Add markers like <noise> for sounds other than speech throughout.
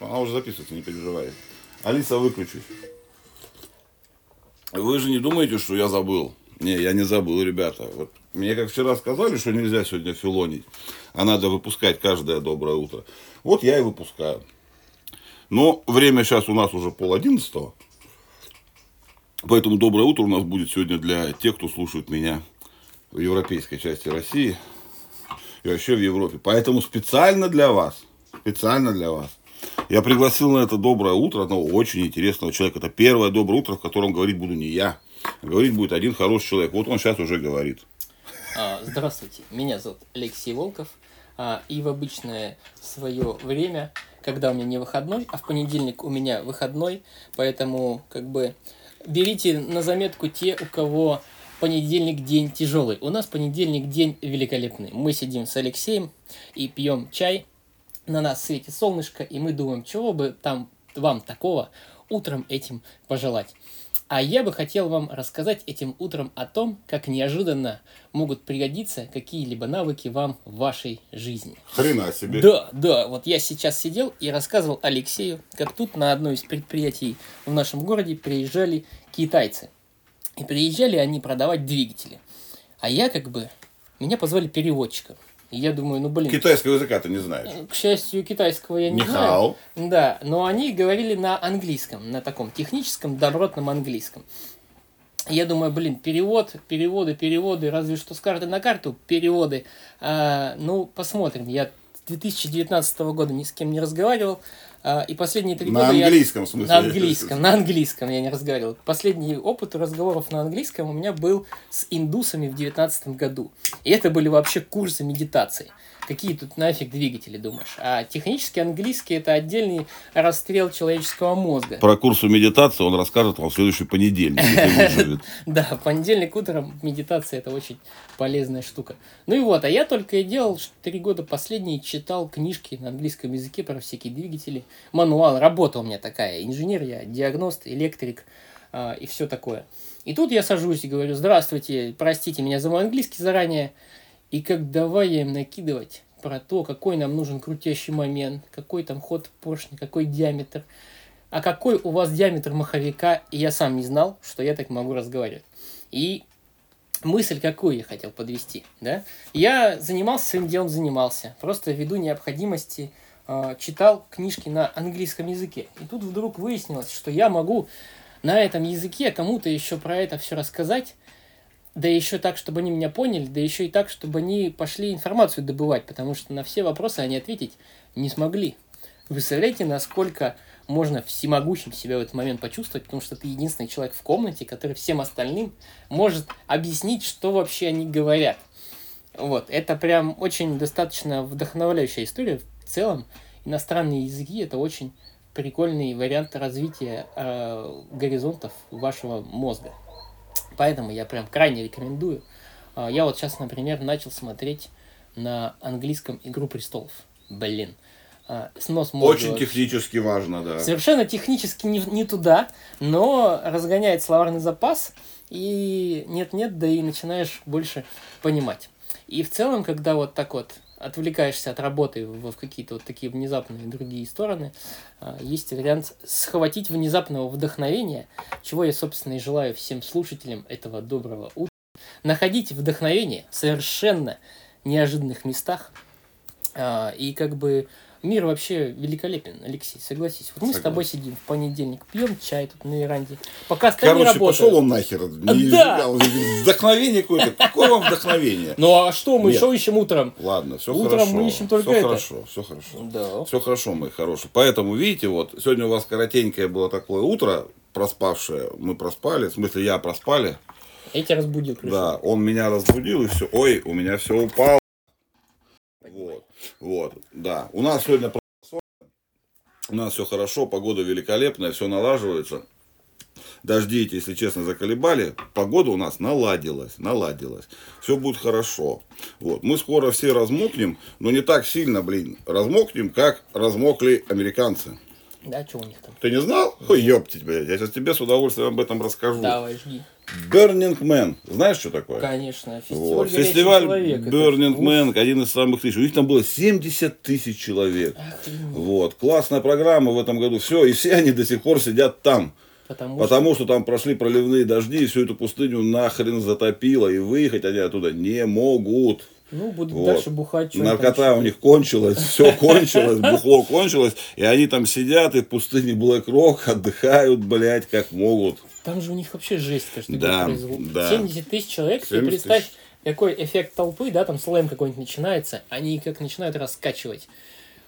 Она уже записывается, не переживай. Алиса, выключись. Вы же не думаете, что я забыл? Не, я не забыл, ребята. Вот мне как вчера сказали, что нельзя сегодня филонить, а надо выпускать каждое доброе утро. Вот я и выпускаю. Но время сейчас у нас уже пол одиннадцатого. Поэтому доброе утро у нас будет сегодня для тех, кто слушает меня в европейской части России и вообще в Европе. Поэтому специально для вас, специально для вас, я пригласил на это доброе утро одного очень интересного человека. Это первое доброе утро, в котором говорить буду не я. А говорить будет один хороший человек. Вот он сейчас уже говорит. А, здравствуйте, меня зовут Алексей Волков. А, и в обычное свое время, когда у меня не выходной, а в понедельник у меня выходной, поэтому как бы берите на заметку те, у кого понедельник день тяжелый. У нас понедельник день великолепный. Мы сидим с Алексеем и пьем чай. На нас светит солнышко, и мы думаем, чего бы там вам такого утром этим пожелать. А я бы хотел вам рассказать этим утром о том, как неожиданно могут пригодиться какие-либо навыки вам в вашей жизни. Хрена себе. Да, да, вот я сейчас сидел и рассказывал Алексею, как тут на одно из предприятий в нашем городе приезжали китайцы. И приезжали они продавать двигатели. А я как бы, меня позвали переводчиком. И я думаю, ну блин. Китайского языка ты не знаешь. К счастью, китайского я не Нихао. знаю. Да, но они говорили на английском, на таком техническом, добротном английском. Я думаю, блин, перевод, переводы, переводы, разве что с карты на карту переводы. А, ну, посмотрим. Я с 2019 года ни с кем не разговаривал. А, и последние три На года я- английском, в смысле? На английском, на английском я не разговаривал. Последний опыт разговоров на английском у меня был с индусами в девятнадцатом году. И это были вообще курсы медитации. Какие тут нафиг двигатели, думаешь? А технически английский это отдельный расстрел человеческого мозга. Про курсу медитации он расскажет вам в следующий понедельник. <laughs> Да, понедельник утром медитация это очень полезная штука. Ну и вот, а я только и делал, что три года последние читал книжки на английском языке про всякие двигатели. Мануал, работа у меня такая. Инженер я, диагност, электрик а, и все такое. И тут я сажусь и говорю, здравствуйте, простите меня за мой английский заранее. И как давай я им накидывать про то, какой нам нужен крутящий момент, какой там ход поршня, какой диаметр. А какой у вас диаметр маховика, и я сам не знал, что я так могу разговаривать. И мысль какую я хотел подвести, да? Я занимался своим делом, занимался. Просто ввиду необходимости э, читал книжки на английском языке. И тут вдруг выяснилось, что я могу на этом языке кому-то еще про это все рассказать, да еще так, чтобы они меня поняли, да еще и так, чтобы они пошли информацию добывать, потому что на все вопросы они ответить не смогли. Вы представляете, насколько можно всемогущим себя в этот момент почувствовать, потому что ты единственный человек в комнате, который всем остальным может объяснить, что вообще они говорят. Вот, это прям очень достаточно вдохновляющая история. В целом, иностранные языки это очень прикольный вариант развития э, горизонтов вашего мозга. Поэтому я прям крайне рекомендую. А, Я вот сейчас, например, начал смотреть на английском «Игру престолов». Блин. А, Снос мозга Очень вообще. технически важно, да. Совершенно технически не, не туда, но разгоняет словарный запас, и нет-нет, да и начинаешь больше понимать. И в целом, когда вот так вот отвлекаешься от работы в, в какие-то вот такие внезапные другие стороны, а, есть вариант схватить внезапного вдохновения, чего я, собственно, и желаю всем слушателям этого доброго утра. Находите вдохновение в совершенно неожиданных местах, а, и как бы мир вообще великолепен, Алексей, согласись. Вот мы с Согласен. тобой сидим в понедельник, пьем чай тут на веранде, пока остальные Короче, работают. пошел он нахер. Не- Да. Вдохновение какое-то. Какое вам вдохновение? Ну а что, мы Нет. что ищем утром? Ладно, все Утром хорошо. мы ищем только все это. хорошо, все хорошо. Да. Все хорошо, мои хорошие. Поэтому, видите, вот сегодня у вас коротенькое было такое утро, проспавшее. Мы проспали, в смысле, я проспали. Я тебя разбудил, пришел. Да, он меня разбудил, и все. Ой, у меня все упало. Вот, да. У нас сегодня у нас все хорошо, погода великолепная, все налаживается. Дожди если честно, заколебали. Погода у нас наладилась, наладилась. Все будет хорошо. Вот. Мы скоро все размокнем, но не так сильно, блин, размокнем, как размокли американцы. Да, что у них там? Ты не знал? Ой, ёптить, блядь. Я сейчас тебе с удовольствием об этом расскажу. Давай, жги. Burning Man. Знаешь, что такое? Конечно, фестиваль Вот. «Горячий Фестиваль человек». Это Burning уф, Man, один из самых тысяч. У них там было 70 тысяч человек. охренеть. Вот. Классная программа в этом году. Все, и все они до сих пор сидят там. Потому, Потому что там прошли проливные дожди, и всю эту пустыню нахрен затопило, и выехать они оттуда не могут. Ну, будут Вот. дальше бухать. Наркота у них кончилась, все <laughs> кончилось, бухло кончилось, и они там сидят и в пустыне Блэк Рок отдыхают, блядь, как могут. Там же у них вообще жесть каждый Да, год производит. да. 70 тысяч человек, 70 представь, тысяч. какой эффект толпы, да, там слэм какой-нибудь начинается, они как начинают раскачивать.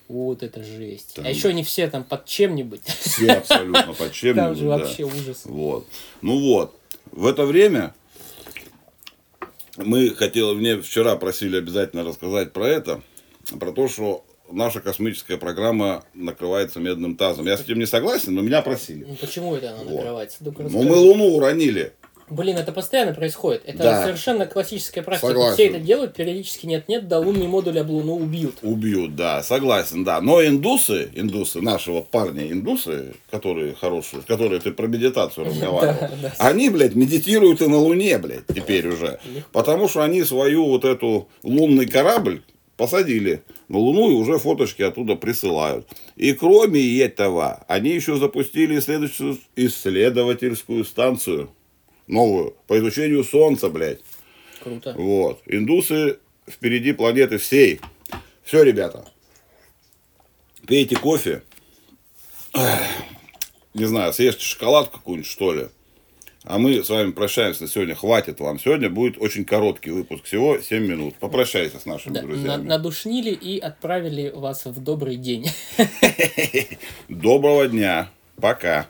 Вот это жесть. Там- А еще они все там под чем-нибудь. Все абсолютно под чем <laughs> Там же вообще ужас. Вот. Ну вот. В это время мы хотели, мне вчера просили обязательно рассказать про это, про то, что наша космическая программа накрывается медным тазом. Я с этим не согласен, но меня просили. Ну почему это она Вот. накрывается? Расскажи. мы Луну уронили. Блин, это постоянно происходит. Это Да. совершенно классическая практика. Согласен. Все это делают, периодически нет-нет, да лунный модуль об Луну убьют. Убьют, да, согласен, да. Но индусы, индусы, наши вот парни индусы, которые хорошие, которые ты про медитацию <laughs> разговаривал, они, блядь, медитируют и на Луне, блядь, теперь уже. Потому что они свою вот эту лунный корабль посадили на Луну и уже фоточки оттуда присылают. И кроме этого, они еще запустили исследовательскую станцию новую по изучению Солнца, блядь. Круто. Вот. Индусы впереди планеты всей. Все, ребята. Пейте кофе. Не знаю, съешьте шоколадку какую-нибудь, что ли. А мы с вами прощаемся на сегодня. Хватит вам. Сегодня будет очень короткий выпуск. Всего 7 минут. Попрощайся с нашими Да, на- друзьями. надушнили и отправили вас в добрый день. <laughs> Доброго дня. Пока.